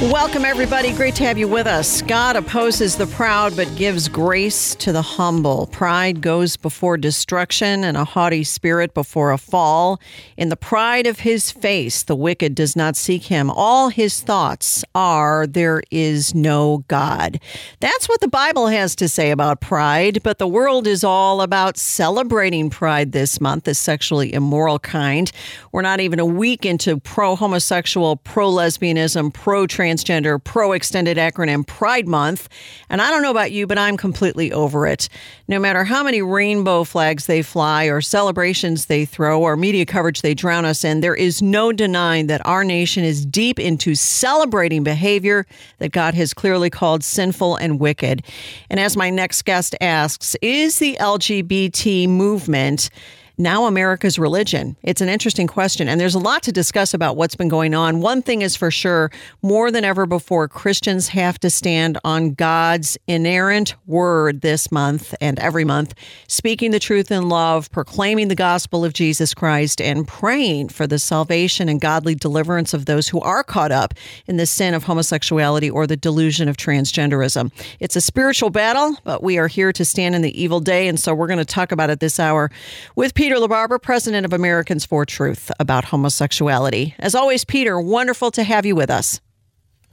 Welcome, everybody. Great to have you with us. God opposes the proud, but gives grace to the humble. Pride goes before destruction, and a haughty spirit before a fall. In the pride of his face, the wicked does not seek him. All his thoughts are, There is no God. That's what the Bible has to say about pride, but the world is all about celebrating pride this month, the sexually immoral kind. We're not even a week into pro homosexual, pro lesbianism, pro trans transgender pro extended acronym Pride Month. And I don't know about you, but I'm completely over it. No matter how many rainbow flags they fly, or celebrations they throw, or media coverage they drown us in, there is no denying that our nation is deep into celebrating behavior that God has clearly called sinful and wicked. And as my next guest asks, is the LGBT movement now America's religion? It's an interesting question, and there's a lot to discuss about what's been going on. One thing is for sure more than ever before, Christians have to stand on God's inerrant word this month and every month, speaking the truth in love, proclaiming the gospel of Jesus Christ, and praying for the salvation and godly deliverance of those who are caught up in the sin of homosexuality or the delusion of transgenderism. It's a spiritual battle, but we are here to stand in the evil day, and so we're going to talk about it this hour with Peter. Peter LaBarbera, president of Americans for Truth, about homosexuality. As always, Peter, wonderful to have you with us.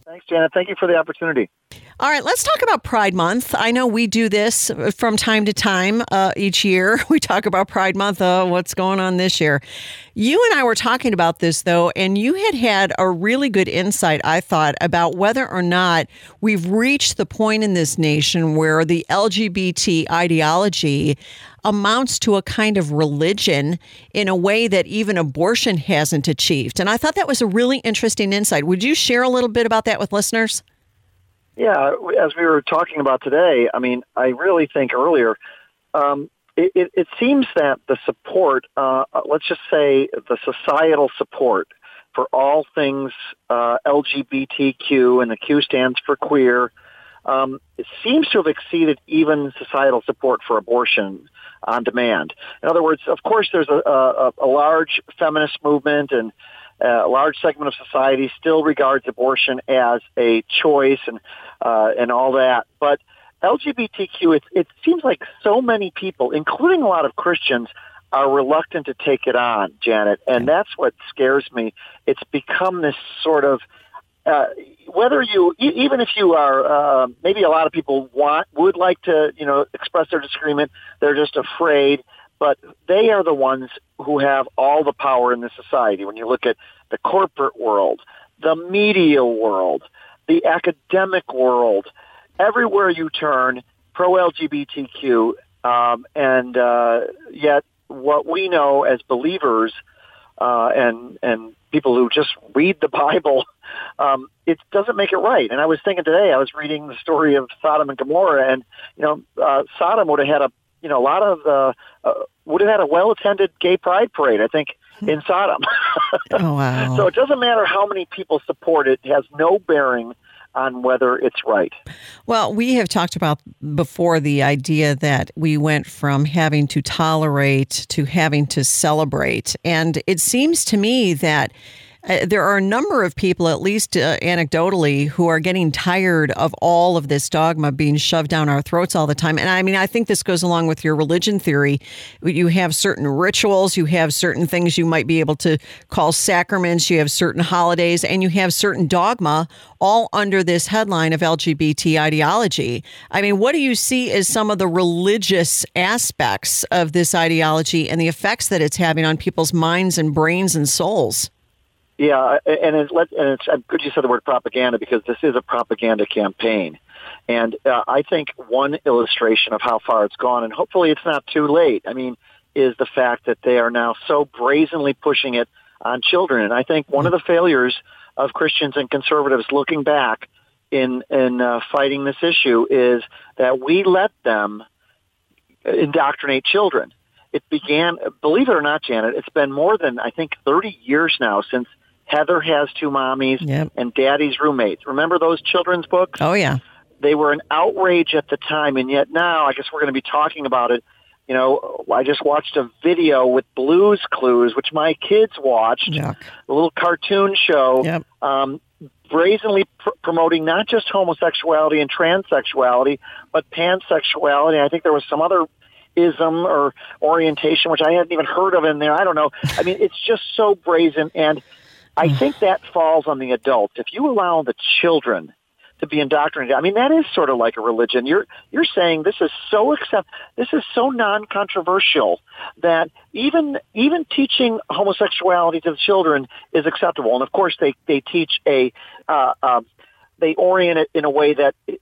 Thanks, Janet. Thank you for the opportunity. All right, let's talk about Pride Month. I know we do this from time to time uh, each year. We talk about Pride Month. Uh, what's going on this year? You and I were talking about this, though, and you had had a really good insight, I thought, about whether or not we've reached the point in this nation where the LGBT ideology amounts to a kind of religion in a way that even abortion hasn't achieved. And I thought that was a really interesting insight. Would you share a little bit about that with listeners? Yeah, as we were talking about today, I mean, I really think earlier, um, it, it, it, seems that the support, uh, let's just say the societal support for all things uh, LGBTQ, and the Q stands for queer, um, it seems to have exceeded even societal support for abortion on demand. In other words, of course, there's a, a, a large feminist movement and uh, a large segment of society still regards abortion as a choice and uh, and all that. But LGBTQ, it, it seems like so many people, including a lot of Christians, are reluctant to take it on, Janet, and that's what scares me. It's become this sort of uh, whether you even if you are uh, maybe a lot of people want would like to you know express their disagreement, they're just afraid but they are the ones who have all the power in the society. When you look at the corporate world, the media world, the academic world, everywhere you turn, pro-LGBTQ, um, and uh, yet what we know as believers uh, and and people who just read the Bible, um, it doesn't make it right. And I was thinking today, I was reading the story of Sodom and Gomorrah, and you know, uh, Sodom would have had a you know, a lot of uh, uh, would have had a well-attended gay pride parade. I think in Sodom. oh wow! So it doesn't matter how many people support it; it has no bearing on whether it's right. Well, we have talked about before the idea that we went from having to tolerate to having to celebrate, and it seems to me that uh, there are a number of people, at least uh, anecdotally, who are getting tired of all of this dogma being shoved down our throats all the time. And I mean, I think this goes along with your religion theory. You have certain rituals, you have certain things you might be able to call sacraments, you have certain holidays, and you have certain dogma all under this headline of LGBT ideology. I mean, what do you see as some of the religious aspects of this ideology and the effects that it's having on people's minds and brains and souls? Yeah, and it's, and it's good you said the word propaganda because this is a propaganda campaign, and uh, I think one illustration of how far it's gone, and hopefully it's not too late. I mean, is the fact that they are now so brazenly pushing it on children. And I think one of the failures of Christians and conservatives looking back in in uh, fighting this issue is that we let them indoctrinate children. It began, believe it or not, Janet, it's been more than I think 30 years now since Heather has two mommies Yep. and Daddy's roommates. Remember those children's books? Oh, yeah. they were an outrage at the time, and yet now I guess we're going to be talking about it. You know, I just watched a video with Blues Clues, which my kids watched, Yuck. a little cartoon show, Yep. um, brazenly pr- promoting not just homosexuality and transsexuality, but pansexuality. I think there was some other ism or orientation, which I hadn't even heard of in there. I don't know. I mean, it's just so brazen, and I think that falls on the adults. If you allow the children to be indoctrinated. I mean, that is sort of like a religion. You're you're saying this is so accept this is so non-controversial that even even teaching homosexuality to the children is acceptable. And of course, they they teach a uh, uh, they orient it in a way that i-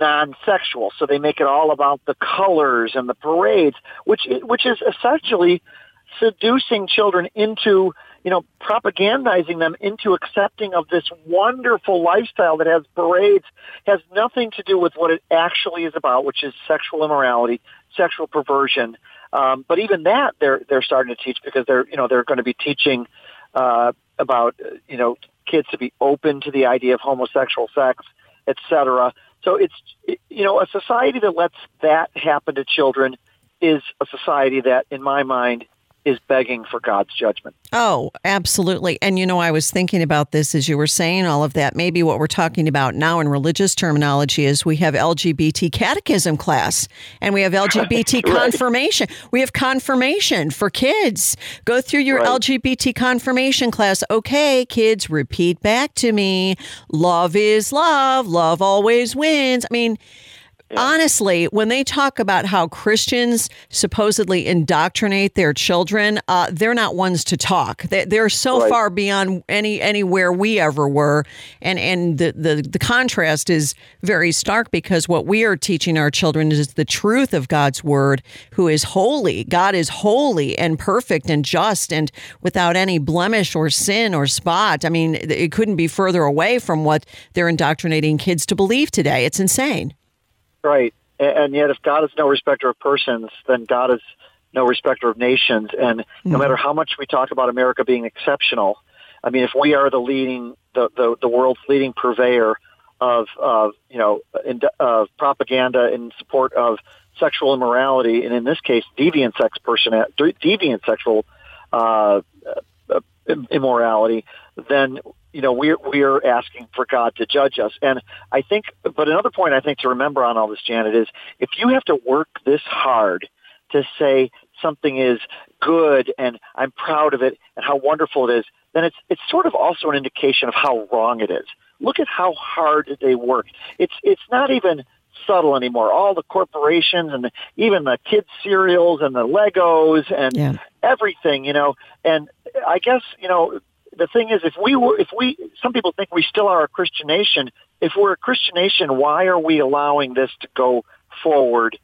non-sexual. So they make it all about the colors and the parades, which which is essentially seducing children into you know propagandizing them into accepting of this wonderful lifestyle that has parades has nothing to do with what it actually is about which is sexual immorality sexual perversion. Um, but even that they're they're starting to teach because they're you know they're going to be teaching uh, about you know kids to be open to the idea of homosexual sex etc so it's you know a society that lets that happen to children is a society that in my mind is begging for God's judgment. Oh, absolutely. And you know, I was thinking about this as you were saying all of that. Maybe what we're talking about now in religious terminology is we have LGBT catechism class and we have LGBT confirmation. We have confirmation for kids. Go through your Right. LGBT confirmation class. Okay, kids, repeat back to me. Love is love. Love always wins. I mean, Honestly, when they talk about how Christians supposedly indoctrinate their children, uh, they're not ones to talk. They, they're so Right. far beyond any anywhere we ever were, and and the, the the contrast is very stark because what we are teaching our children is the truth of God's word, who is holy. God is holy and perfect and just and without any blemish or sin or spot. I mean, it couldn't be further away from what they're indoctrinating kids to believe today. It's insane. Right. And yet, if God is no respecter of persons, then God is no respecter of nations. And no matter how much we talk about America being exceptional, I mean, if we are the leading, the, the, the world's leading purveyor of, of you know, in, of propaganda in support of sexual immorality, and in this case, deviant sex person, deviant sexual uh, uh, immorality, then you know we're we're asking for God to judge us. And I think, but another point I think to remember on all this, Janet, is if you have to work this hard to say something is good and I'm proud of it and how wonderful it is, then it's it's sort of also an indication of how wrong it is. Look at how hard they work. It's it's not even subtle anymore. All the corporations and the, even the kids cereals and the Legos and Yeah. everything, you know. And I guess you know the thing is, if we were, if we, some people think we still are a Christian nation. If we're a Christian nation, why are we allowing this to go forward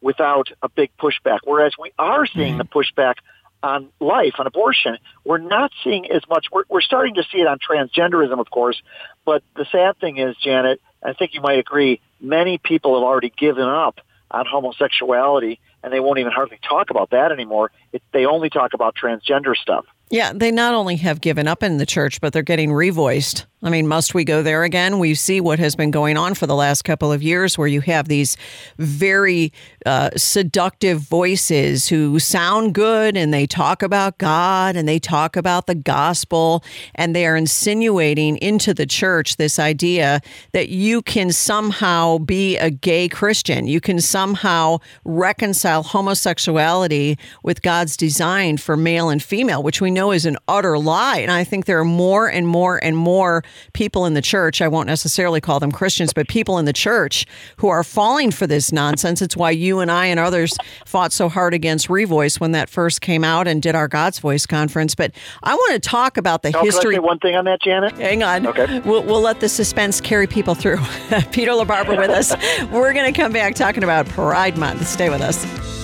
without a big pushback? Whereas we are seeing the mm-hmm. pushback on life, on abortion. We're not seeing as much. We're, we're starting to see it on transgenderism, of course. But the sad thing is, Janet, I think you might agree, many people have already given up on homosexuality, and they won't even hardly talk about that anymore. It, they only talk about transgender stuff. Yeah, they not only have given up in the church, but they're getting revoiced. I mean, must we go there again? We see what has been going on for the last couple of years, where you have these very uh, seductive voices who sound good and they talk about God and they talk about the gospel, and they are insinuating into the church this idea that you can somehow be a gay Christian. You can somehow reconcile homosexuality with God's design for male and female, which we know is an utter lie. And I think there are more and more and more people in the church, I won't necessarily call them Christians, but people in the church who are falling for this nonsense. It's why you and I and others fought so hard against Revoice when that first came out and did our God's Voice conference. But I want to talk about the I history. say one thing on that, Janet? Hang on. Okay. We'll, we'll let the suspense carry people through. Peter LaBarbera with us. We're going to come back talking about Pride Month. Stay with us.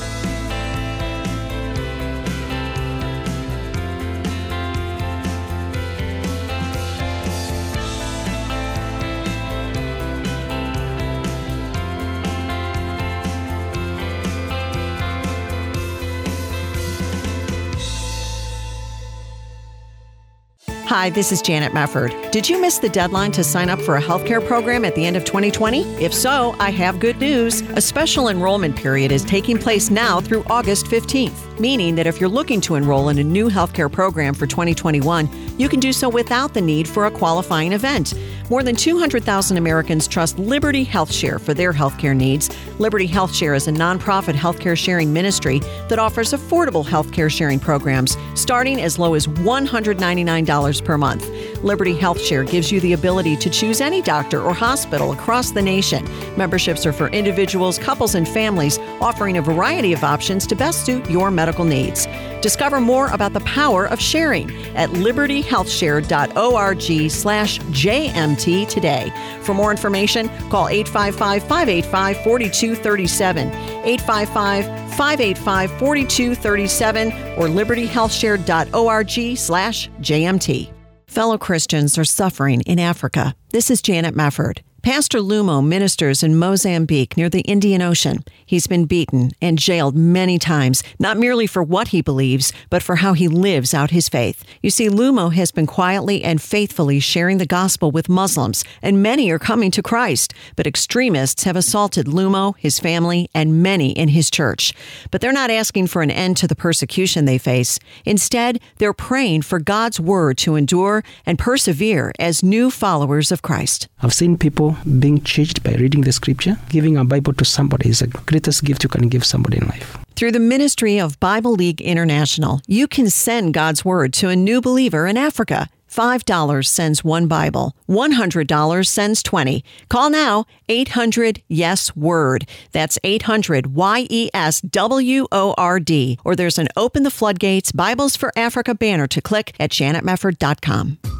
Hi, this is Janet Mefford. Did you miss the deadline to sign up for a healthcare program at the end of 2020? If so, I have good news. A special enrollment period is taking place now through August 15th, meaning that if you're looking to enroll in a new healthcare program for 2021, you can do so without the need for a qualifying event. More than 200,000 Americans trust Liberty HealthShare for their healthcare needs. Liberty HealthShare is a nonprofit healthcare sharing ministry that offers affordable healthcare sharing programs starting as low as $199 per month. Liberty HealthShare gives you the ability to choose any doctor or hospital across the nation. Memberships are for individuals, couples, and families, offering a variety of options to best suit your medical needs. Discover more about the power of sharing at libertyhealthshare.org slash JMT today. For more information, call 855-585-4237, 855-585-4237, or libertyhealthshare.org slash JMT. Fellow Christians are suffering in Africa. This is Janet Mefford. Pastor Lumo ministers in Mozambique near the Indian Ocean. He's been beaten and jailed many times, not merely for what he believes, but for how he lives out his faith. You see, Lumo has been quietly and faithfully sharing the gospel with Muslims, and many are coming to Christ. But extremists have assaulted Lumo, his family, and many in his church. But they're not asking for an end to the persecution they face. Instead, they're praying for God's word to endure and persevere as new followers of Christ. I've seen people being changed by reading the scripture. Giving a Bible to somebody is the greatest gift you can give somebody in life. Through the ministry of Bible League International, you can send God's Word to a new believer in Africa. $5 sends one Bible. $100 sends 20. Call now 800 Yes Word. That's 800 Y E S W O R D. Or there's an Open the Floodgates Bibles for Africa banner to click at janetmefford.com.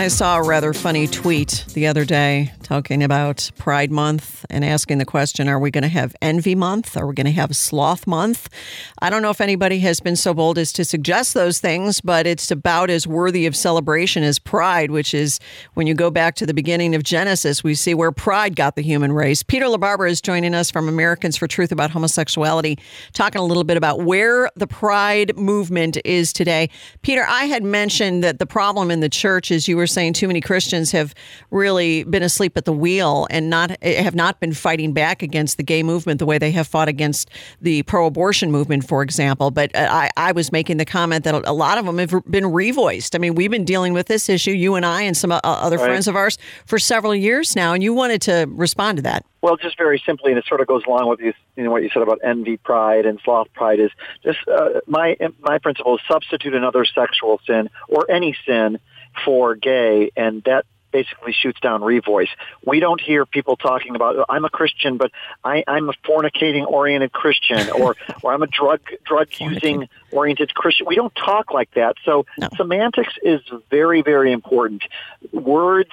I saw a rather funny tweet the other day talking about Pride Month and asking the question Are we going to have Envy Month? Are we going to have Sloth Month? I don't know if anybody has been so bold as to suggest those things, but it's about as worthy of celebration as Pride, which is when you go back to the beginning of Genesis, we see where pride got the human race. Peter LaBarbera is joining us from Americans for Truth about homosexuality, talking a little bit about where the Pride movement is today. Peter, I had mentioned that the problem in the church is you were saying too many Christians have really been asleep at the wheel and not have not been fighting back against the gay movement the way they have fought against the pro-abortion movement, for example. But I, I was making the comment that a lot of them have been revoiced. I mean, we've been dealing with this issue, you and I, and some other right. friends of ours, for several years now, and you wanted to respond to that. Well, just very simply, and it sort of goes along with you, you know, what you said about envy, pride, and sloth pride is just uh, my my principle is substitute another sexual sin or any sin for gay, and that basically shoots down revoice. We don't hear people talking about oh, I'm a Christian, but I, I'm a fornicating oriented Christian, or or I'm a drug drug using oriented Christian. We don't talk like that. So no. semantics is very very important. Words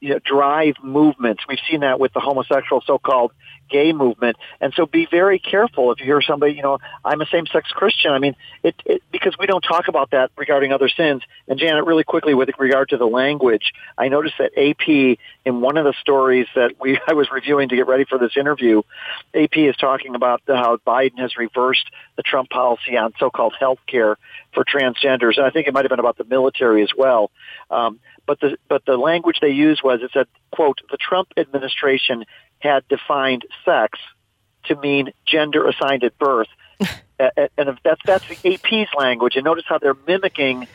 you know, drive movements. We've seen that with the homosexual so-called gay movement. And so be very careful if you hear somebody, you know, I'm a same-sex Christian. I mean, it, it because we don't talk about that regarding other sins. And Janet, really quickly with regard to the language, I noticed that AP in one of the stories that we I was reviewing to get ready for this interview, AP is talking about how Biden has reversed the Trump policy on so-called health care for transgenders. And I think it might have been about the military as well. Um, but the but the language they used was it said, "quote The Trump administration had defined sex to mean gender assigned at birth," and that's that's the AP's language. And notice how they're mimicking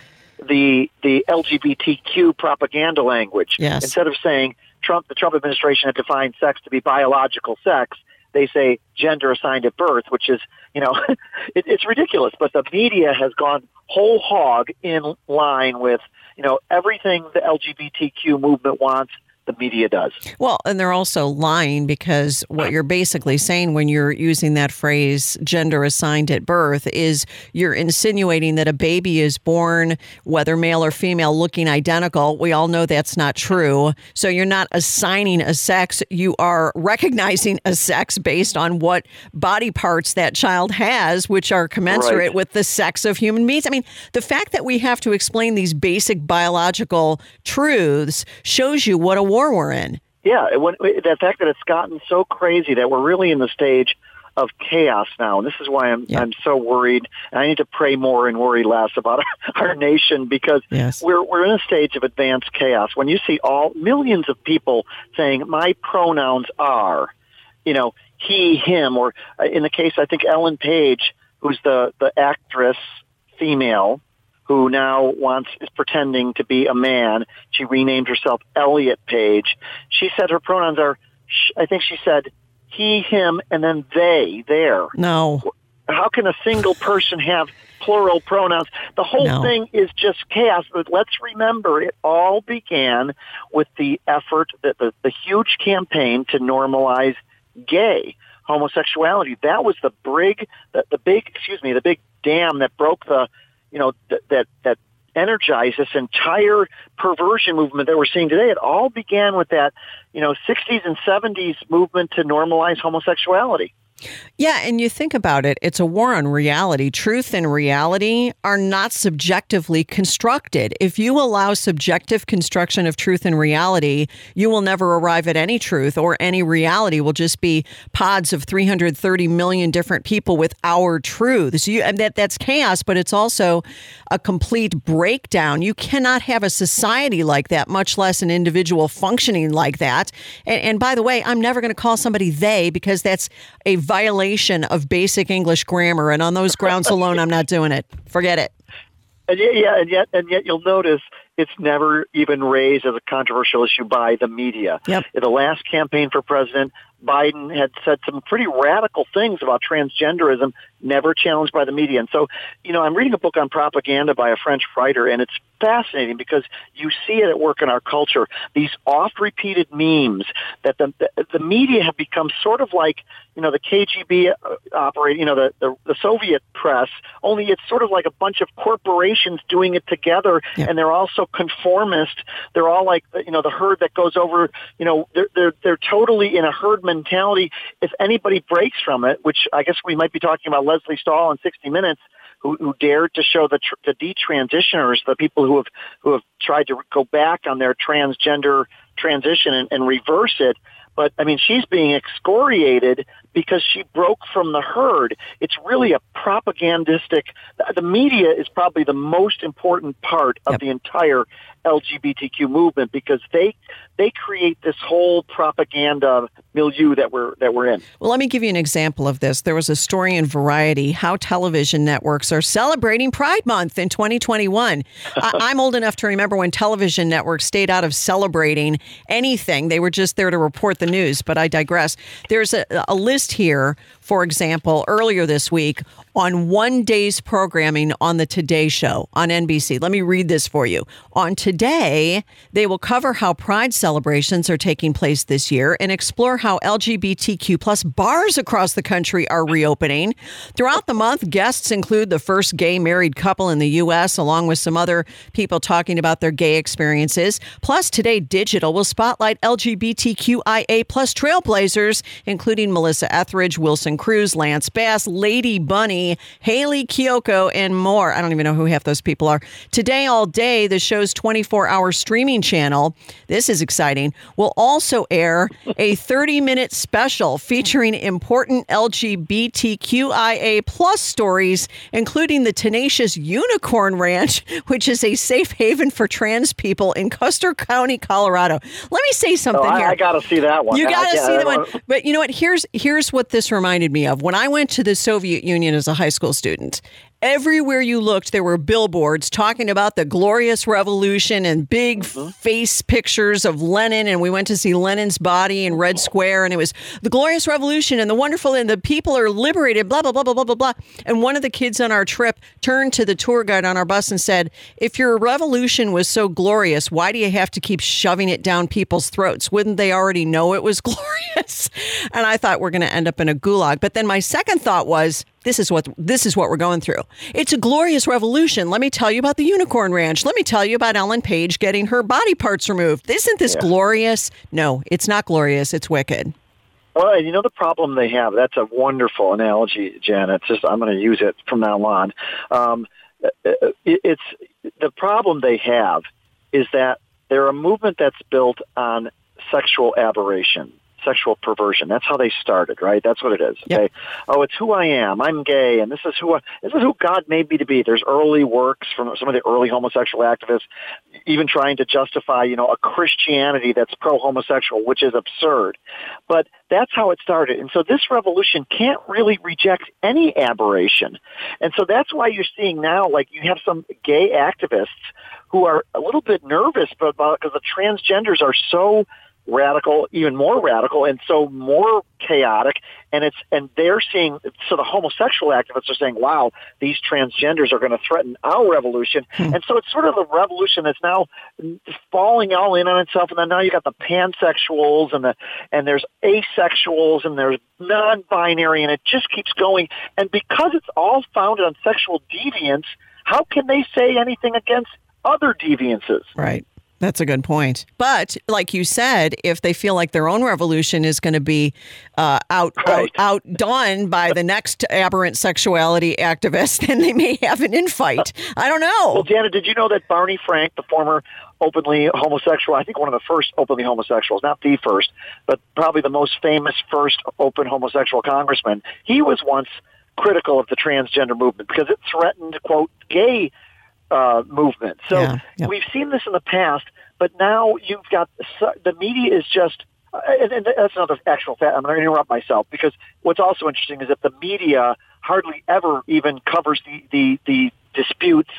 the the LGBTQ propaganda language. Yes. Instead of saying Trump, the Trump administration had defined sex to be biological sex, they say gender assigned at birth, which is, you know, it, it's ridiculous. But the media has gone whole hog in line with, you know, everything the LGBTQ movement wants the media does. Well, and they're also lying because what you're basically saying when you're using that phrase gender assigned at birth is you're insinuating that a baby is born, whether male or female, looking identical. We all know that's not true. So you're not assigning a sex, you are recognizing a sex based on what body parts that child has, which are commensurate right. with the sex of human beings. I mean, the fact that we have to explain these basic biological truths shows you what a war we're in. Yeah, when, the fact that it's gotten so crazy that we're really in the stage of chaos now, and this is why I'm Yeah. I'm so worried. And I need to pray more and worry less about our nation because Yes. we're we're in a stage of advanced chaos. When you see all millions of people saying my pronouns are, you know, he, him, or uh, in the case I think Ellen Page, who's the the actress female who now wants is pretending to be a man. She renamed herself Elliot Page. She said her pronouns are. I think she said he, him, and then they, there. No. How can a single person have plural pronouns? The whole No. thing is just chaos. But let's remember, it all began with the effort, the, the, the huge campaign to normalize gay homosexuality. That was the big, the, the big, excuse me, the big dam that broke the, you know, th- that that energized this entire perversion movement that we're seeing today. It all began with that, you know, 60s and 70s movement to normalize homosexuality. Yeah, and you think about it, it's a war on reality. Truth and reality are not subjectively constructed. If you allow subjective construction of truth and reality, you will never arrive at any truth or any reality will just be pods of 330 million different people with our truths. You, and that that's chaos, but it's also a complete breakdown. You cannot have a society like that, much less an individual functioning like that. And, and by the way, I'm never going to call somebody they because that's a violation of basic English grammar. And on those grounds alone, I'm not doing it. Forget it. And yet, yeah, and yet, and yet, you'll notice it's never even raised as a controversial issue by the media. Yep. In the last campaign for president, Biden had said some pretty radical things about transgenderism, never challenged by the media. And so, you know, I'm reading a book on propaganda by a French writer, and it's fascinating because you see it at work in our culture. These oft-repeated memes that the the, the media have become sort of like, you know, the KGB uh, operating, you know, the, the the Soviet press. Only it's sort of like a bunch of corporations doing it together, Yeah. and they're also conformist. They're all like, you know, the herd that goes over. You know, they're they're they're totally in a herd mentality. If anybody breaks from it, which I guess we might be talking about Lesley Stahl in 60 Minutes, who, who dared to show the tr- the detransitioners, the people who have who have tried to go back on their transgender transition and, and reverse it. But I mean, she's being excoriated because she broke from the herd. It's really a propagandistic. The media is probably the most important part of Yep. the entire LGBTQ movement because they they create this whole propaganda milieu that we're that we're in. Well, let me give you an example of this. There was a story in Variety how television networks are celebrating Pride Month in 2021. I- I'm old enough to remember when television networks stayed out of celebrating anything. They were just there to report the news, but I digress. There's a, a list here, for example, earlier this week on one day's programming on the Today Show on NBC. Let me read this for you. On Today, they will cover how Pride celebrations are taking place this year and explore how LGBTQ plus bars across the country are reopening. Throughout the month, guests include the first gay married couple in the U.S., along with some other people talking about their gay experiences. Plus, Today Digital will spotlight LGBTQIA plus trailblazers, including Melissa Etheridge, Wilson Cruz, Lance Bass, Lady Bunny, Hayley Kiyoko, and more. I don't even know who half those people are. Today All Day, the show's 24 hour streaming channel, this is exciting, will also air a 30 minute special featuring important LGBTQIA plus stories, including the tenacious Unicorn Ranch, which is a safe haven for trans people in Custer County, Colorado. Let me say oh, something Oh, I, here. I got to see that one. You got to see the one. But you know what? Here's here's what this reminded me of. When I went to the Soviet Union as a high school student, everywhere you looked, there were billboards talking about the glorious revolution and big uh-huh. face pictures of Lenin. And we went to see Lenin's body in Red uh-huh. Square, and it was the glorious revolution and the wonderful, and the people are liberated. Blah blah blah blah blah blah blah. And one of the kids on our trip turned to the tour guide on our bus and said, "If your revolution was so glorious, why do you have to keep shoving it down people's throats? Wouldn't they already know it was glorious?" And I thought we're going to end up in a gulag. But then my second thought was, this is what this is what we're going through. It's a glorious revolution. Let me tell you about the Unicorn Ranch. Let me tell you about Ellen Page getting her body parts removed. Isn't this glorious? No, it's not glorious. It's wicked. Well, and you know the problem they have. That's a wonderful analogy, Janet. It's just I'm going to use it from now on. Um, it's the problem they have is that they're a movement that's built on sexual aberration. Sexual perversion. That's how they started, right? That's what it is. Yep. Okay. Oh, it's who I am. I'm gay, and this is who I, this is who God made me to be. There's early works from some of the early homosexual activists, even trying to justify, you know, a Christianity that's pro-homosexual, which is absurd. But that's how it started. And so this revolution can't really reject any aberration. And so that's why you're seeing now, like you have some gay activists who are a little bit nervous about because the transgenders are so radical, even more radical, and so more chaotic. And it's and they're seeing so the homosexual activists are saying, "Wow, these transgenders are going to threaten our revolution." Hmm. And so it's sort of a revolution that's now falling all in on itself. And then now you got the pansexuals and the and there's asexuals and there's non-binary, and it just keeps going. And because it's all founded on sexual deviance, how can they say anything against other deviances? Right. That's a good point. But like you said, if they feel like their own revolution is going to be uh, out, Right. out outdone by the next aberrant sexuality activist, then they may have an infight. I don't know. Well, Janet, did you know that Barney Frank, the former openly homosexual, I think one of the first openly homosexuals, not the first, but probably the most famous first open homosexual congressman, he was once critical of the transgender movement because it threatened, quote, gay uh, movement. So Yeah, yeah. we've seen this in the past, but now you've got the media is just. uh, And, and that's another actual fact. I'm going to interrupt myself because what's also interesting is that the media hardly ever even covers the, the, the disputes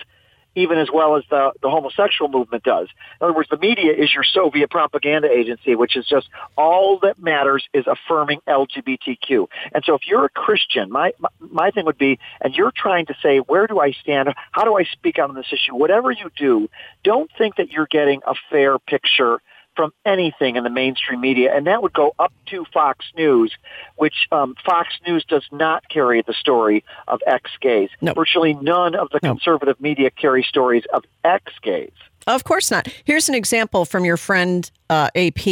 even as well as the, the homosexual movement does. In other words, the media is your Soviet propaganda agency, which is just all that matters is affirming LGBTQ. And so if you're a Christian, my, my, my thing would be, and you're trying to say, where do I stand? How do I speak out on this issue? Whatever you do, don't think that you're getting a fair picture from anything in the mainstream media, and that would go up to Fox News, which um, Fox News does not carry the story of ex-gays. No. Virtually none of the No. conservative media carry stories of ex-gays. Of course not. Here's an example from your friend uh, AP.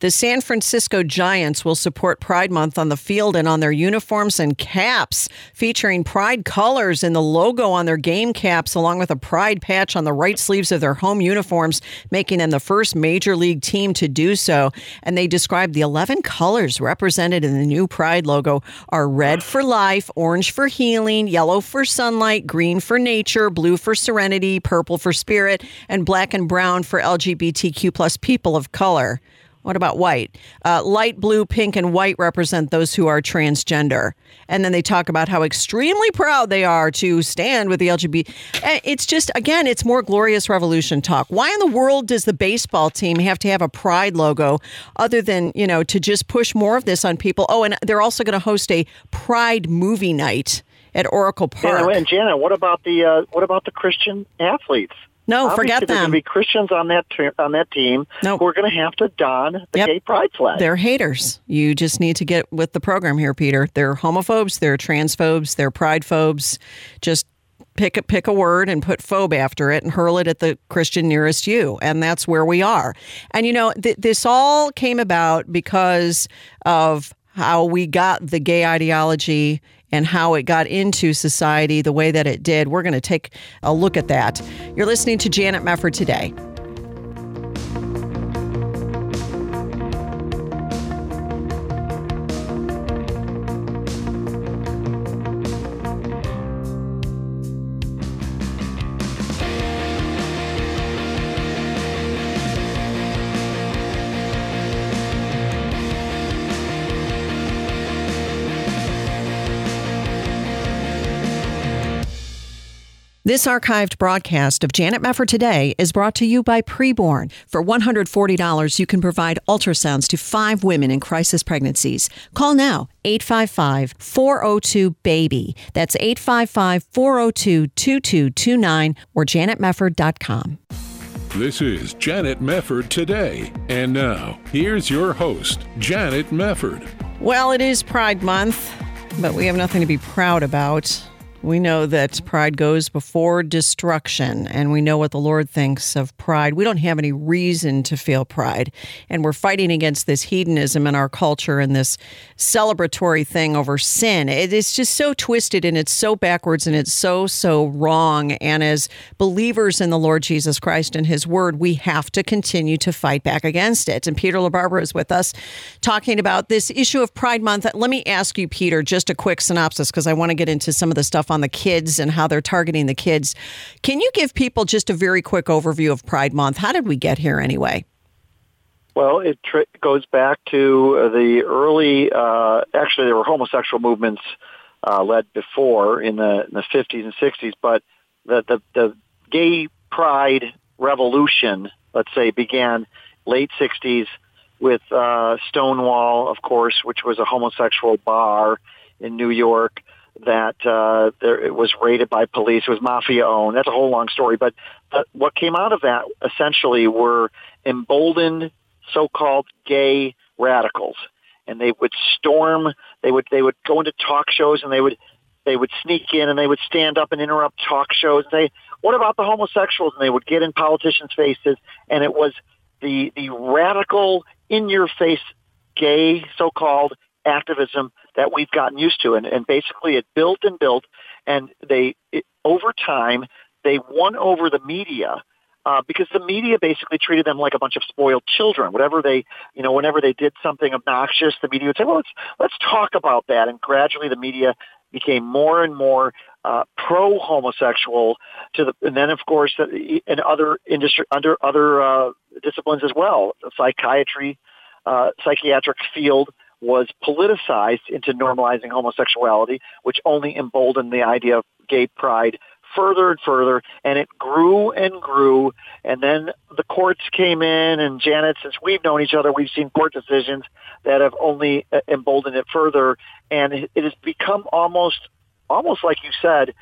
The San Francisco Giants will support Pride Month on the field and on their uniforms and caps, featuring Pride colors in the logo on their game caps, along with a Pride patch on the right sleeves of their home uniforms, making them the first major league team to do so. And they describe the 11 colors represented in the new Pride logo are red for life, orange for healing, yellow for sunlight, green for nature, blue for serenity, purple for spirit, and black and brown for LGBTQ plus people of color. What about white? Uh, light blue, pink, and white represent those who are transgender. And then they talk about how extremely proud they are to stand with the LGBT. Eh, It's just, again, it's more glorious revolution talk. Why in the world does the baseball team have to have a pride logo other than, you know, to just push more of this on people? Oh, and they're also going to host a pride movie night at Oracle Park. And, and Jana, what about the uh, what about the Christian athletes? No, Obviously, forget them. There's going to be Christians on that te- on that team Nope. who are going to have to don the Yep. gay pride flag. They're haters. You just need to get with the program here, Peter. They're homophobes, they're transphobes, they're pride phobes. Just pick a pick a word and put phobe after it and hurl it at the Christian nearest you, and that's where we are. And you know, th- this all came about because of how we got the gay ideology and how it got into society the way that it did. We're going to take a look at that. You're listening to Janet Mefford today. This archived broadcast of Janet Mefford Today is brought to you by Preborn. For $140, you can provide ultrasounds to five women in crisis pregnancies. Call now 855 402 BABY. That's 855 402 2229 or janetmefford.com. This is Janet Mefford today. And now, here's your host, Janet Mefford. Well, it is Pride Month, but we have nothing to be proud about. We know that pride goes before destruction, and we know what the Lord thinks of pride. We don't have any reason to feel pride, and we're fighting against this hedonism in our culture and this celebratory thing over sin. It is just so twisted and it's so backwards and it's so, so wrong. And as believers in the Lord Jesus Christ and His Word, we have to continue to fight back against it. And Peter LaBarbera is with us talking about this issue of Pride Month. Let me ask you, Peter, just a quick synopsis because I want to get into some of the stuff on the kids and how they're targeting the kids. Can you give people just a very quick overview of Pride Month? How did we get here anyway? Well, it goes back to the early. Uh, actually, there were homosexual movements uh, led before in the, in the 50s and 60s, but the, the the gay pride revolution, let's say, began late 60s with uh, Stonewall, of course, which was a homosexual bar in New York that uh, there, it was raided by police. It was mafia owned. That's a whole long story. But uh, what came out of that essentially were emboldened so-called gay radicals, and they would storm. They would they would go into talk shows and they would they would sneak in and they would stand up and interrupt talk shows say, "What about the homosexuals?" And they would get in politicians' faces, and it was the the radical, in your face, gay so-called activism that we've gotten used to. And, and basically it built and built and they, it, over time, they won over the media uh, because the media basically treated them like a bunch of spoiled children. Whatever they, you know, whenever they did something obnoxious, the media would say, "Well, let's let's talk about that." And gradually, the media became more and more uh, pro homosexual. To the, and then of course, uh, in other industry, under other uh, disciplines as well, psychiatry, uh, psychiatric field was politicized into normalizing homosexuality, which only emboldened the idea of gay pride further and further, and it grew and grew. And then the courts came in, and Janet, since we've known each other, we've seen court decisions that have only uh, emboldened it further, and it has become almost, almost like you said,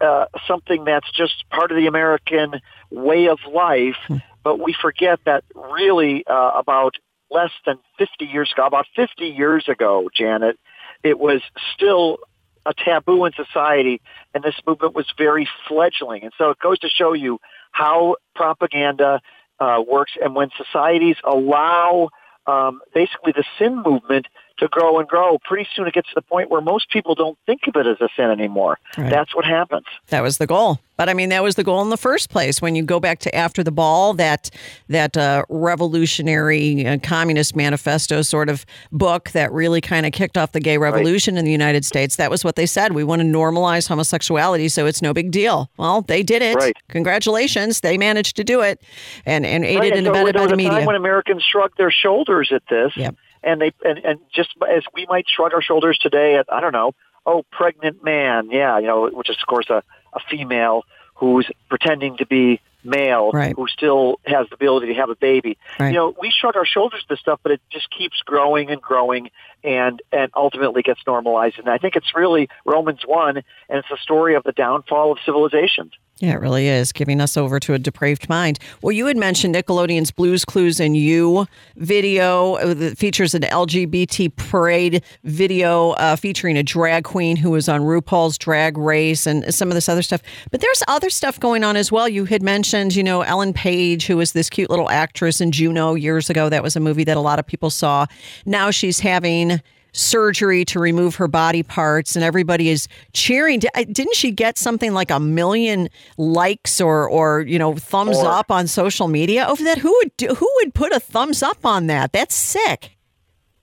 uh, something that's just part of the American way of life. Hmm. But we forget that really uh, about less than 50 years ago, about 50 years ago, Janet, it was still a taboo in society, and this movement was very fledgling. And so it goes to show you how propaganda uh, works, and when societies allow um, basically the sin movement to grow and grow, pretty soon it gets to the point where most people don't think of it as a sin anymore. Right. That's what happens. That was the goal. But I mean, that was the goal in the first place. When you go back to after the ball, that that uh, revolutionary uh, communist manifesto sort of book that really kind of kicked off the gay revolution right. in the United States. That was what they said. We want to normalize homosexuality, so it's no big deal. Well, they did it. Right. Congratulations, they managed to do it, and and aided right. and, and abetted by the media. Time when Americans shrugged their shoulders at this. Yep and they and, and just as we might shrug our shoulders today at I don't know, oh pregnant man, yeah, you know, which is of course a, a female who's pretending to be male right. who still has the ability to have a baby. Right. You know, we shrug our shoulders at this stuff, but it just keeps growing and growing and and ultimately gets normalized. And I think it's really Romans one and it's the story of the downfall of civilizations. Yeah, it really is giving us over to a depraved mind. Well, you had mentioned Nickelodeon's Blues Clues and You video uh, that features an LGBT parade video uh, featuring a drag queen who was on RuPaul's Drag Race and some of this other stuff. But there's other stuff going on as well. You had mentioned, you know, Ellen Page, who was this cute little actress in Juno years ago. That was a movie that a lot of people saw. Now she's having surgery to remove her body parts and everybody is cheering didn't she get something like a million likes or or you know thumbs or, up on social media over that who would do, who would put a thumbs up on that that's sick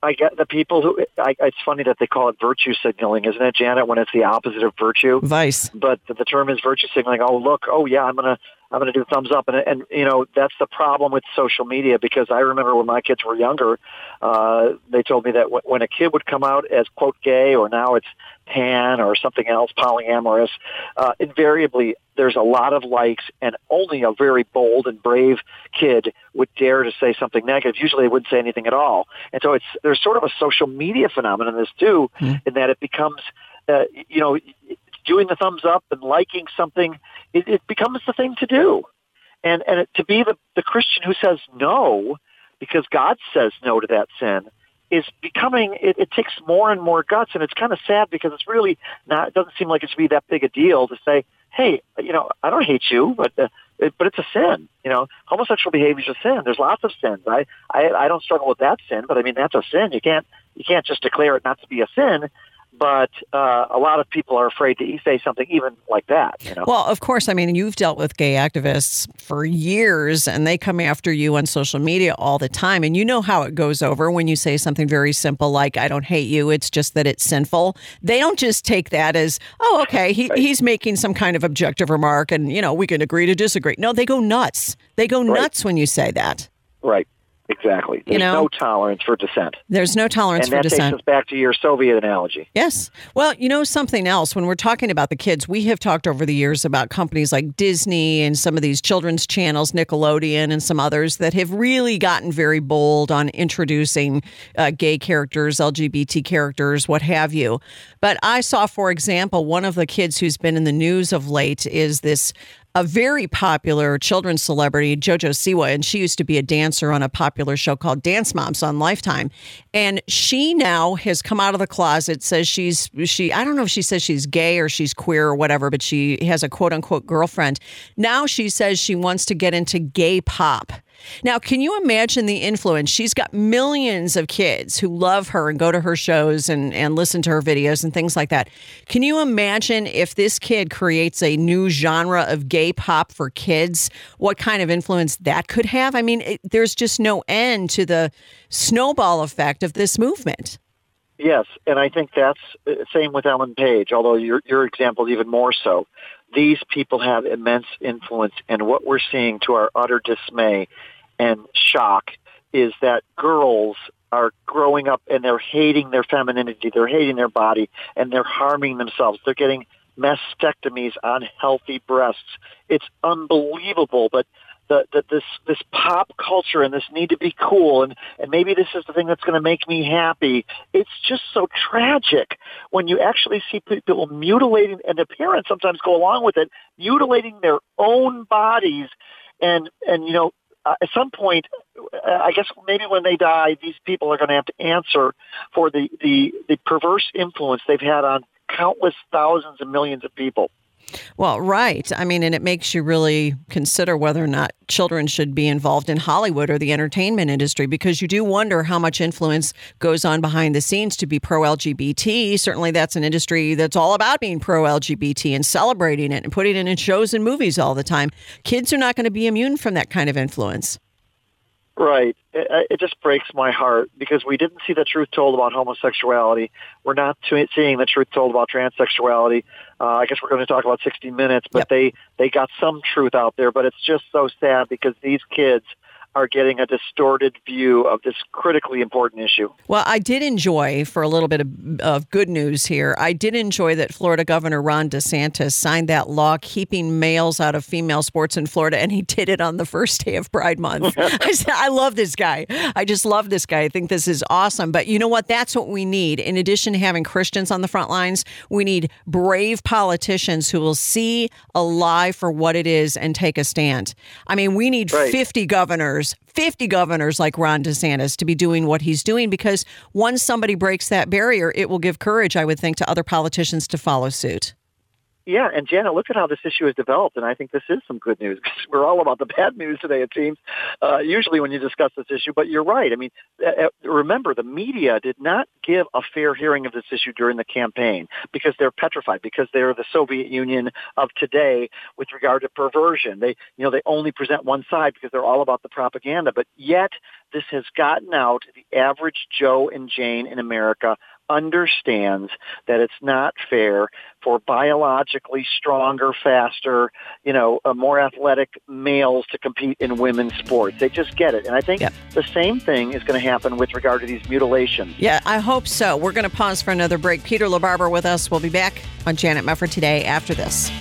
I get the people who. I, it's funny that they call it virtue signaling, isn't it, Janet? When it's the opposite of virtue, vice. But the, the term is virtue signaling. Oh, look. Oh, yeah. I'm gonna. I'm gonna do thumbs up, and and you know that's the problem with social media because I remember when my kids were younger, uh, they told me that w- when a kid would come out as quote gay or now it's pan or something else polyamorous, uh, invariably there's a lot of likes and only a very bold and brave kid would dare to say something negative. Usually they wouldn't say anything at all. And so it's, there's sort of a social media phenomenon in this too, mm-hmm. in that it becomes, uh, you know, doing the thumbs up and liking something, it, it becomes the thing to do. And, and it, to be the, the Christian who says no, because God says no to that sin, is becoming it, it takes more and more guts. And it's kind of sad because it's really not it doesn't seem like it should be that big a deal to say hey you know i don't hate you but uh, it, but it's a sin you know. Homosexual behavior is a sin. There's lots of sins. I i i don't struggle with that sin but i mean that's a sin. You can't you can't just declare it not to be a sin but uh, a lot of people are afraid to say something even like that. You know? Well, of course, I mean, you've dealt with gay activists for years, and they come after you on social media all the time, and you know how it goes over when you say something very simple like "I don't hate you." It's just that it's sinful. They don't just take that as, "Oh, okay, he, right. he's making some kind of objective remark, and you know we can agree to disagree." No, they go nuts. They go right. nuts when you say that. Right. Exactly. There's you know, no tolerance for dissent. There's no tolerance and for that dissent. takes us back to your Soviet analogy. Yes. Well, you know something else. When we're talking about the kids, we have talked over the years about companies like Disney and some of these children's channels, Nickelodeon, and some others that have really gotten very bold on introducing uh, gay characters, LGBT characters, what have you. But I saw, for example, one of the kids who's been in the news of late is this a very popular children's celebrity, JoJo Siwa, and she used to be a dancer on a popular show called Dance Moms on Lifetime. And she now has come out of the closet, says she's she I don't know if she says she's gay or she's queer or whatever, but she has a quote unquote girlfriend. Now she says she wants to get into gay pop. Now, can you imagine the influence? She's got millions of kids who love her and go to her shows and, and listen to her videos and things like that. Can you imagine if this kid creates a new genre of gay pop for kids, what kind of influence that could have? I mean, it, there's just no end to the snowball effect of this movement. Yes, and I think that's uh, same with Ellen Page, although your your example is even more so. These people have immense influence, and what we're seeing to our utter dismay and shock is that girls are growing up and they're hating their femininity, they're hating their body, and they're harming themselves. They're getting mastectomies on healthy breasts. It's unbelievable, but the, the, this this pop culture and this need to be cool and and maybe this is the thing that's going to make me happy. It's just so tragic when you actually see people mutilating and appearance sometimes go along with it, mutilating their own bodies and and you know uh, at some point, uh, I guess maybe when they die, these people are going to have to answer for the, the, the perverse influence they've had on countless thousands and millions of people. Well, right. I mean, and it makes you really consider whether or not children should be involved in Hollywood or the entertainment industry because you do wonder how much influence goes on behind the scenes to be pro LGBT. Certainly, that's an industry that's all about being pro LGBT and celebrating it and putting it in shows and movies all the time. Kids are not going to be immune from that kind of influence. Right. It, it, just breaks my heart because we didn't see the truth told about homosexuality. We're not seeing the truth told about transsexuality. Uh, I guess we're going to talk about 60 Minutes, but yep. they they got some truth out there. But it's just so sad because these kids are getting a distorted view of this critically important issue. Well, I did enjoy, for a little bit of, of, good news here, I did enjoy that Florida Governor Ron DeSantis signed that law keeping males out of female sports in Florida, and he did it on the first day of Pride Month. I said, I love this guy. I just love this guy. I think this is awesome. But you know what? That's what we need. In addition to having Christians on the front lines, we need brave politicians who will see a lie for what it is and take a stand. I mean, we need right. 50 governors governors, 50 governors like Ron DeSantis to be doing what he's doing because once somebody breaks that barrier, it will give courage, I would think, to other politicians to follow suit. Yeah, and Janet, look at how this issue has developed, and I think this is some good news. We're all about the bad news today, it seems, uh, usually when you discuss this issue. But you're right. I mean, uh, uh, remember, the media did not give a fair hearing of this issue during the campaign because they're petrified, because they're the Soviet Union of today with regard to perversion. They, you know, they only present one side because they're all about the propaganda. But yet, this has gotten out. The average Joe and Jane in America understands that it's not fair for biologically stronger, faster, you know, uh, more athletic males to compete in women's sports. They just get it. And I think the same thing is going to happen with regard to these mutilations. Yeah, I hope so. We're going to pause for another break. Peter LaBarbera with us. We'll be back on Janet Mefford today after this.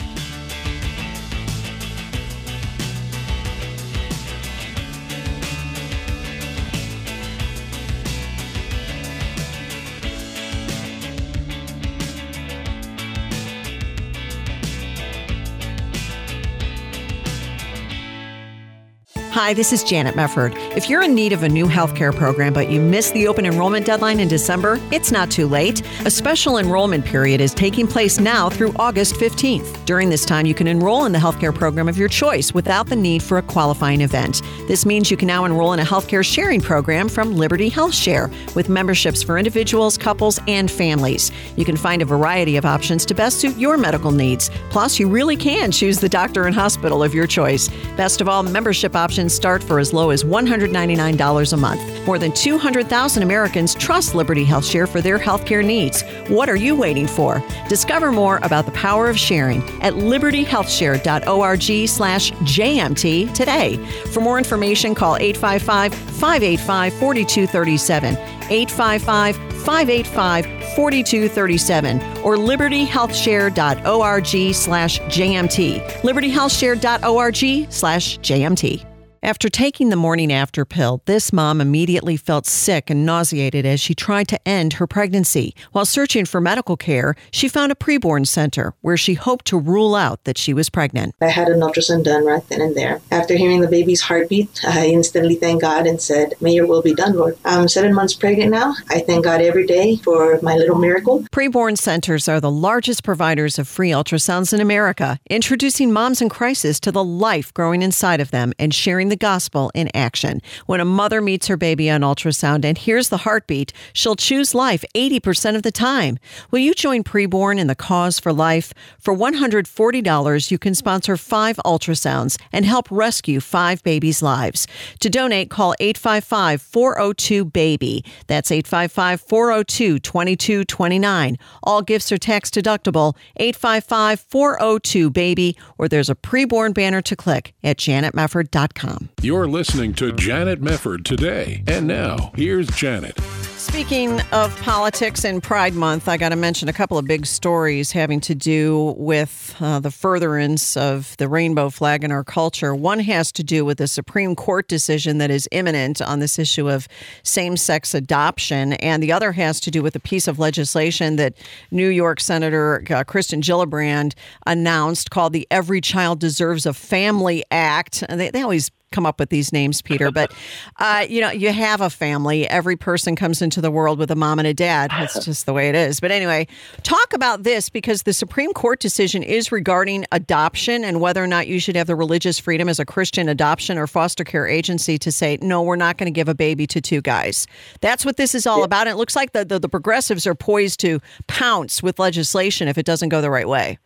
Hi, this is Janet Mefford. If you're in need of a new healthcare program but you missed the open enrollment deadline in December, it's not too late. A special enrollment period is taking place now through August 15th. During this time, you can enroll in the healthcare program of your choice without the need for a qualifying event. This means you can now enroll in a healthcare sharing program from Liberty HealthShare with memberships for individuals, couples, and families. You can find a variety of options to best suit your medical needs. Plus, you really can choose the doctor and hospital of your choice. Best of all, membership options start for as low as $199 a month. More than 200,000 Americans trust Liberty HealthShare for their healthcare needs. What are you waiting for? Discover more about the power of sharing at libertyhealthshare.org slash JMT today. For more information, call 855-585-4237, 855-585-4237, or libertyhealthshare.org slash JMT, libertyhealthshare.org slash JMT. After taking the morning after pill, this mom immediately felt sick and nauseated as she tried to end her pregnancy. While searching for medical care, she found a preborn center where she hoped to rule out that she was pregnant. I had an ultrasound done right then and there. After hearing the baby's heartbeat, I instantly thanked God and said, May your will be done, Lord. I'm seven months pregnant now. I thank God every day for my little miracle. Preborn centers are the largest providers of free ultrasounds in America, introducing moms in crisis to the life growing inside of them and sharing the gospel in action. When a mother meets her baby on ultrasound and hears the heartbeat, she'll choose life 80% of the time. Will you join Preborn in the cause for life? For $140, you can sponsor five ultrasounds and help rescue five babies' lives. To donate, call 855 402 BABY. That's 855 402 2229. All gifts are tax deductible. 855 402 BABY, or there's a preborn banner to click at janetmefford.com. You're listening to Janet Mefford today. And now, here's Janet. Speaking of politics and Pride Month, I got to mention a couple of big stories having to do with uh, the furtherance of the rainbow flag in our culture. One has to do with a Supreme Court decision that is imminent on this issue of same sex adoption, and the other has to do with a piece of legislation that New York Senator uh, Kirsten Gillibrand announced called the Every Child Deserves a Family Act. And they, they always come up with these names, Peter, but uh, you know, you have a family. Every person comes into the world with a mom and a dad. That's just the way it is. But anyway, talk about this because the Supreme Court decision is regarding adoption and whether or not you should have the religious freedom as a Christian adoption or foster care agency to say, no, we're not going to give a baby to two guys. That's what this is all about. And it looks like the, the, the progressives are poised to pounce with legislation if it doesn't go the right way.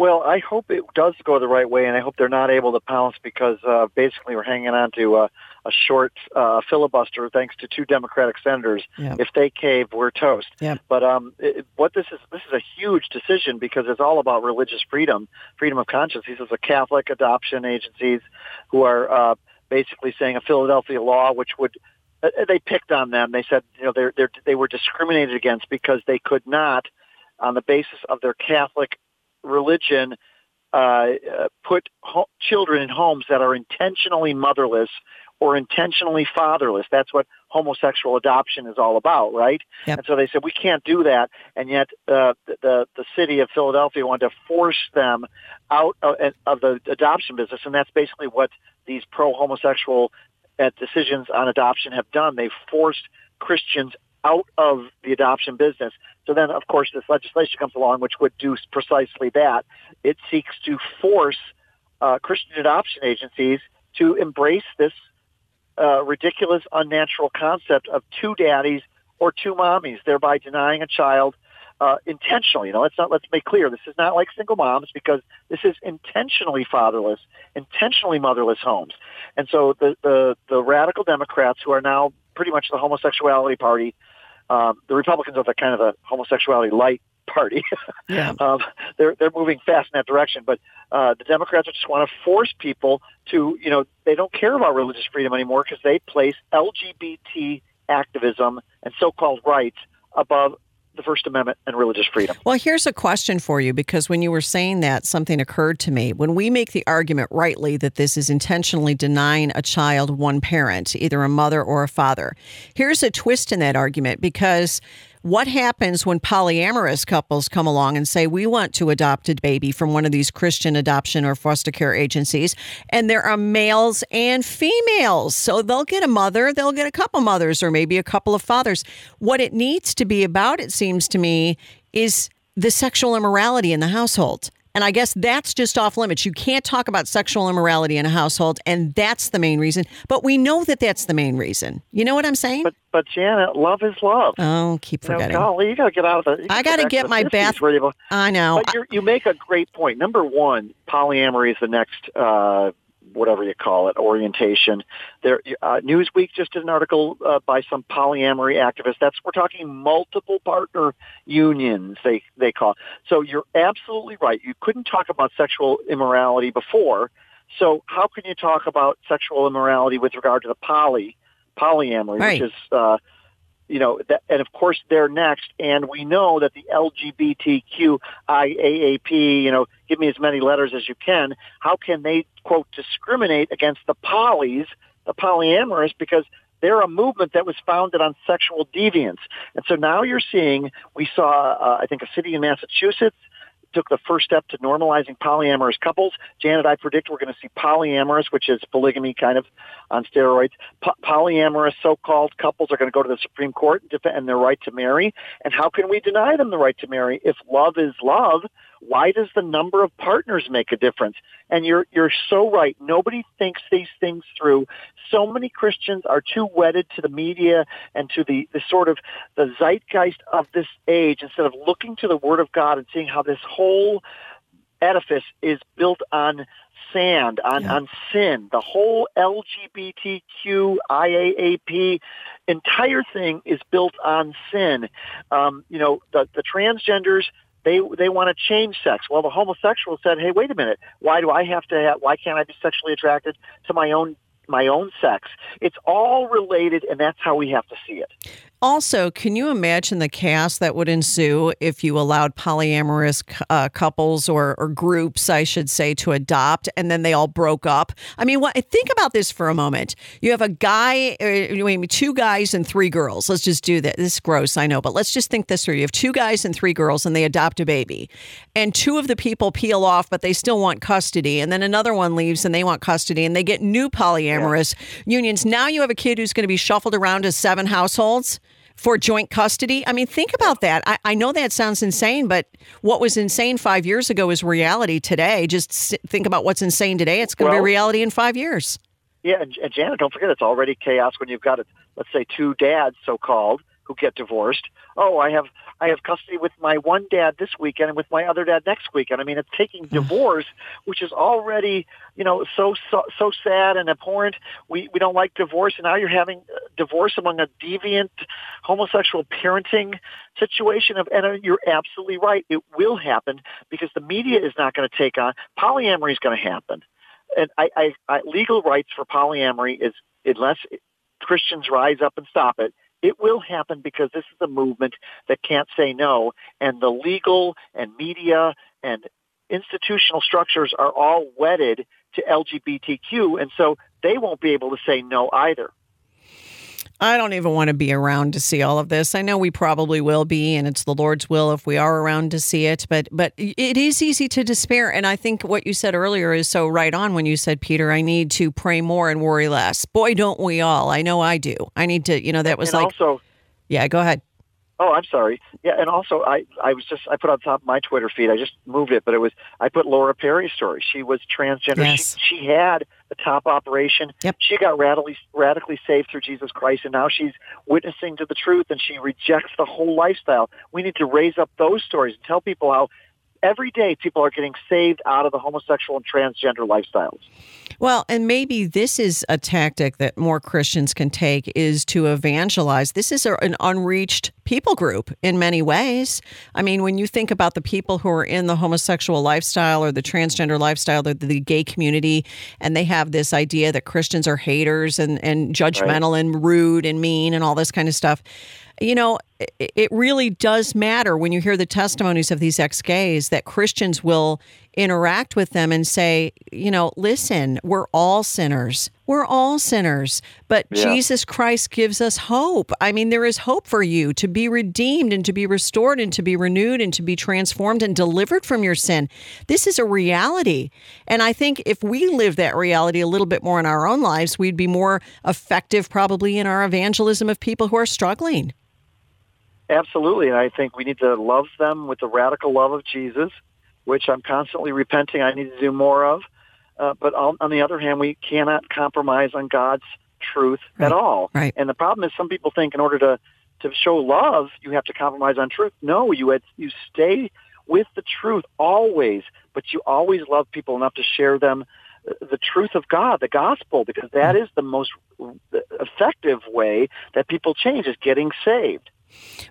Well, I hope it does go the right way, and I hope they're not able to pounce because uh, basically we're hanging on to uh, a short uh, filibuster thanks to two Democratic senators. Yeah. If they cave, we're toast. Yeah. But um, it, what this is, this is a huge decision because it's all about religious freedom, freedom of conscience. These are the Catholic adoption agencies who are uh, basically saying a Philadelphia law, which would uh, they picked on them. They said you know they they were discriminated against because they could not, on the basis of their Catholic religion uh, uh, put ho- children in homes that are intentionally motherless or intentionally fatherless. That's what homosexual adoption is all about, right? Yep. And so they said we can't do that, and yet uh, the the city of Philadelphia wanted to force them out of, of the adoption business, and that's basically what these pro homosexual uh, decisions on adoption have done. They've forced Christians out of the adoption business. So then, of course, this legislation comes along, which would do precisely that. It seeks to force uh, Christian adoption agencies to embrace this uh, ridiculous, unnatural concept of two daddies or two mommies, thereby denying a child uh, intentionally. You know, let's not let's make clear this is not like single moms because this is intentionally fatherless, intentionally motherless homes. And so the the, the radical Democrats who are now pretty much the homosexuality party um, the Republicans are the kind of a homosexuality light party. Yeah. um, they're they're moving fast in that direction, but uh, the Democrats just want to force people to, you know, they don't care about religious freedom anymore because they place LGBT activism and so-called rights above the First Amendment and religious freedom. Well, here's a question for you because when you were saying that, something occurred to me. When we make the argument rightly that this is intentionally denying a child one parent, either a mother or a father, here's a twist in that argument because What happens when polyamorous couples come along and say, We want to adopt a baby from one of these Christian adoption or foster care agencies? And there are males and females. So they'll get a mother, they'll get a couple mothers, or maybe a couple of fathers. What it needs to be about, it seems to me, is the sexual immorality in the household. And I guess that's just off limits. You can't talk about sexual immorality in a household, and that's the main reason. But we know that that's the main reason. You know what I'm saying? But but Janet, love is love. oh, keep You know, forgetting. golly, you got to get out of the. I back to get my 50s bath- I know. But you're, you make a great point. Number one, polyamory is the next, uh, whatever you call it, orientation. There, uh, Newsweek just did an article uh, by some polyamory activists. That's we're talking multiple partner unions. They they call. So you're absolutely right. You couldn't talk about sexual immorality before. So how can you talk about sexual immorality with regard to the poly polyamory, Right. which is uh, you know, that, and of course they're next. And we know that the LGBTQIAAP, you know, give me as many letters as you can. How can they quote discriminate against the polys, the polyamorous, because they're a movement that was founded on sexual deviance. And so now you're seeing, we saw, uh, I think, a city in Massachusetts took the first step to normalizing polyamorous couples. Janet, I predict we're going to see polyamorous, which is polygamy kind of on steroids. Po- polyamorous so-called couples are going to go to the Supreme Court and defend their right to marry. And how can we deny them the right to marry if love is love? Why does the number of partners make a difference? And you're you're so right. Nobody thinks these things through. So many Christians are too wedded to the media and to the, the sort of the zeitgeist of this age instead of looking to the Word of God and seeing how this whole edifice is built on sand, on, on sin. The whole LGBTQ IAAP entire thing is built on sin. Um, you know, the, the transgenders, they they want to change sex. Well, the homosexual said, "Hey, wait a minute. Why do I have to? Have, why can't I be sexually attracted to my own my own sex?" It's all related, and that's how we have to see it. Also, can you imagine the chaos that would ensue if you allowed polyamorous uh, couples or, or groups, I should say, to adopt and then they all broke up? I mean, what, think about this for a moment. You have a guy, uh, maybe two guys and three girls. Let's just do that. This is gross, I know, but let's just think this through. You have two guys and three girls and they adopt a baby. And two of the people peel off, but they still want custody. And then another one leaves and they want custody and they get new polyamorous unions. Now you have a kid who's going to be shuffled around to seven households for joint custody. I mean, think about that. I, I know that sounds insane, but what was insane five years ago is reality today. Just s- think about what's insane today. It's going to Well- be reality in five years. Yeah, and, and Janet, don't forget, it's already chaos when you've got, let's say, two dads, so-called, who get divorced. Oh, I have I have custody with my one dad this weekend and with my other dad next weekend. I mean, it's taking divorce, which is already, you know, so so, so sad and abhorrent. We we don't like divorce, and now you're having uh, divorce among a deviant homosexual parenting situation. Of, and uh, you're absolutely right, it will happen because the media is not going to take on polyamory is going to happen and I, I, I, legal rights for polyamory is unless Christians rise up and stop it, it will happen because this is a movement that can't say no, and the legal and media and institutional structures are all wedded to LGBTQ, and so they won't be able to say no either. I don't even want to be around to see all of this. I know we probably will be, and it's the Lord's will if we are around to see it. But but it is easy to despair, and I think what you said earlier is so right on. When you said, Peter, I need to pray more and worry less. Boy, don't we all? I know I do. I need to. You know, that was and like, also, yeah. Go ahead. Oh, I'm sorry. Yeah, and also I I was just I put on top of my Twitter feed. I just moved it, but it was I put Laura Perry's story. She was transgender. Yes. She she had a top operation. Yep. She got radically radically saved through Jesus Christ, and now she's witnessing to the truth, and she rejects the whole lifestyle. We need to raise up those stories and tell people how every day people are getting saved out of the homosexual and transgender lifestyles. Well, and maybe this is a tactic that more Christians can take is to evangelize. This is an unreached people group in many ways. I mean, when you think about the people who are in the homosexual lifestyle or the transgender lifestyle, or the gay community, and they have this idea that Christians are haters and, and judgmental and rude and mean and all this kind of stuff. You know, it, really does matter when you hear the testimonies of these ex gays that Christians will interact with them and say, you know, listen, we're all sinners. We're all sinners, but Yeah. Jesus Christ gives us hope. I mean, there is hope for you to be redeemed and to be restored and to be renewed and to be transformed and delivered from your sin. This is a reality. And I think if we live that reality a little bit more in our own lives, we'd be more effective probably in our evangelism of people who are struggling. Absolutely, and I think we need to love them with the radical love of Jesus, which I'm constantly repenting I need to do more of. Uh, but on, on the other hand, we cannot compromise on God's truth at all. right. And the problem is, some people think in order to to show love, you have to compromise on truth. No, you had, you stay with the truth always, but you always love people enough to share them uh, the truth of God, the gospel, because that is the most effective way that people change is getting saved.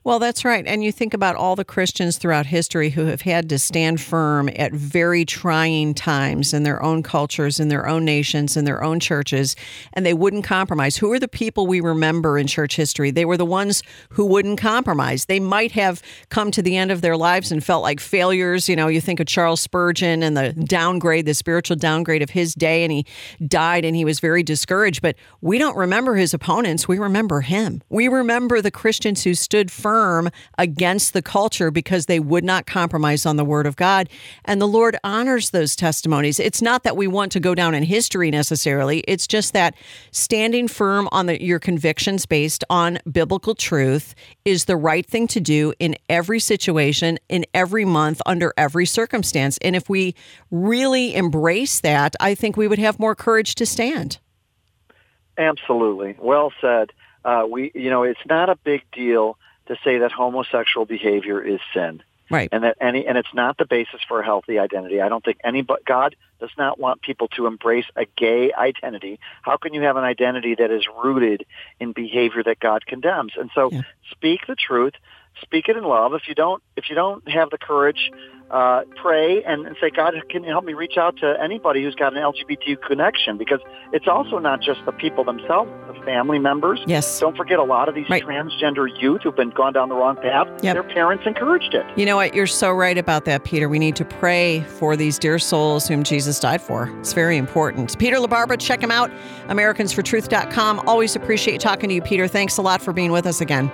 Well, that's right. And you think about all the Christians throughout history who have had to stand firm at very trying times in their own cultures, in their own nations, in their own churches, and they wouldn't compromise. Who are the people we remember in church history? They were the ones who wouldn't compromise. They might have come to the end of their lives and felt like failures. You know, you think of Charles Spurgeon and the downgrade, the spiritual downgrade of his day, and he died and he was very discouraged. But we don't remember his opponents. We remember him. We remember the Christians who stood firm against the culture because they would not compromise on the word of God. And the Lord honors those testimonies. It's not that we want to go down in history necessarily, it's just that standing firm on the, your convictions based on biblical truth is the right thing to do in every situation, in every month, under every circumstance. And if we really embrace that, I think we would have more courage to stand. Absolutely. Well said. Uh, we, you know, it's not a big deal to say that homosexual behavior is sin, Right. and that any, and it's not the basis for a healthy identity. I don't think any, but God does not want people to embrace a gay identity. How can you have an identity that is rooted in behavior that God condemns? And so, Yeah. speak the truth, speak it in love. If you don't, if you don't have the courage, uh, pray and, and say, God, can you help me reach out to anybody who's got an LGBTQ connection? Because it's also not just the people themselves, the family members. Yes. Don't forget a lot of these Right. transgender youth who've been gone down the wrong path. Yep. Their parents encouraged it. You know what? You're so right about that, Peter. We need to pray for these dear souls whom Jesus died for. It's very important. Peter LaBarbera, check him out, AmericansForTruth.com. Always appreciate talking to you, Peter. Thanks a lot for being with us again.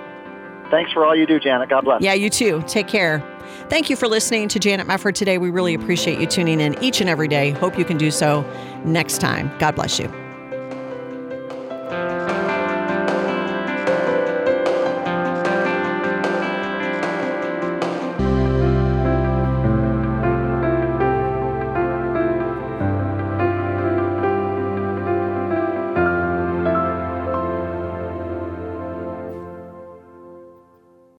Thanks for all you do, Janet. God bless. Yeah, you too. Take care. Thank you for listening to Janet Mefford today. We really appreciate you tuning in each and every day. Hope you can do so next time. God bless you.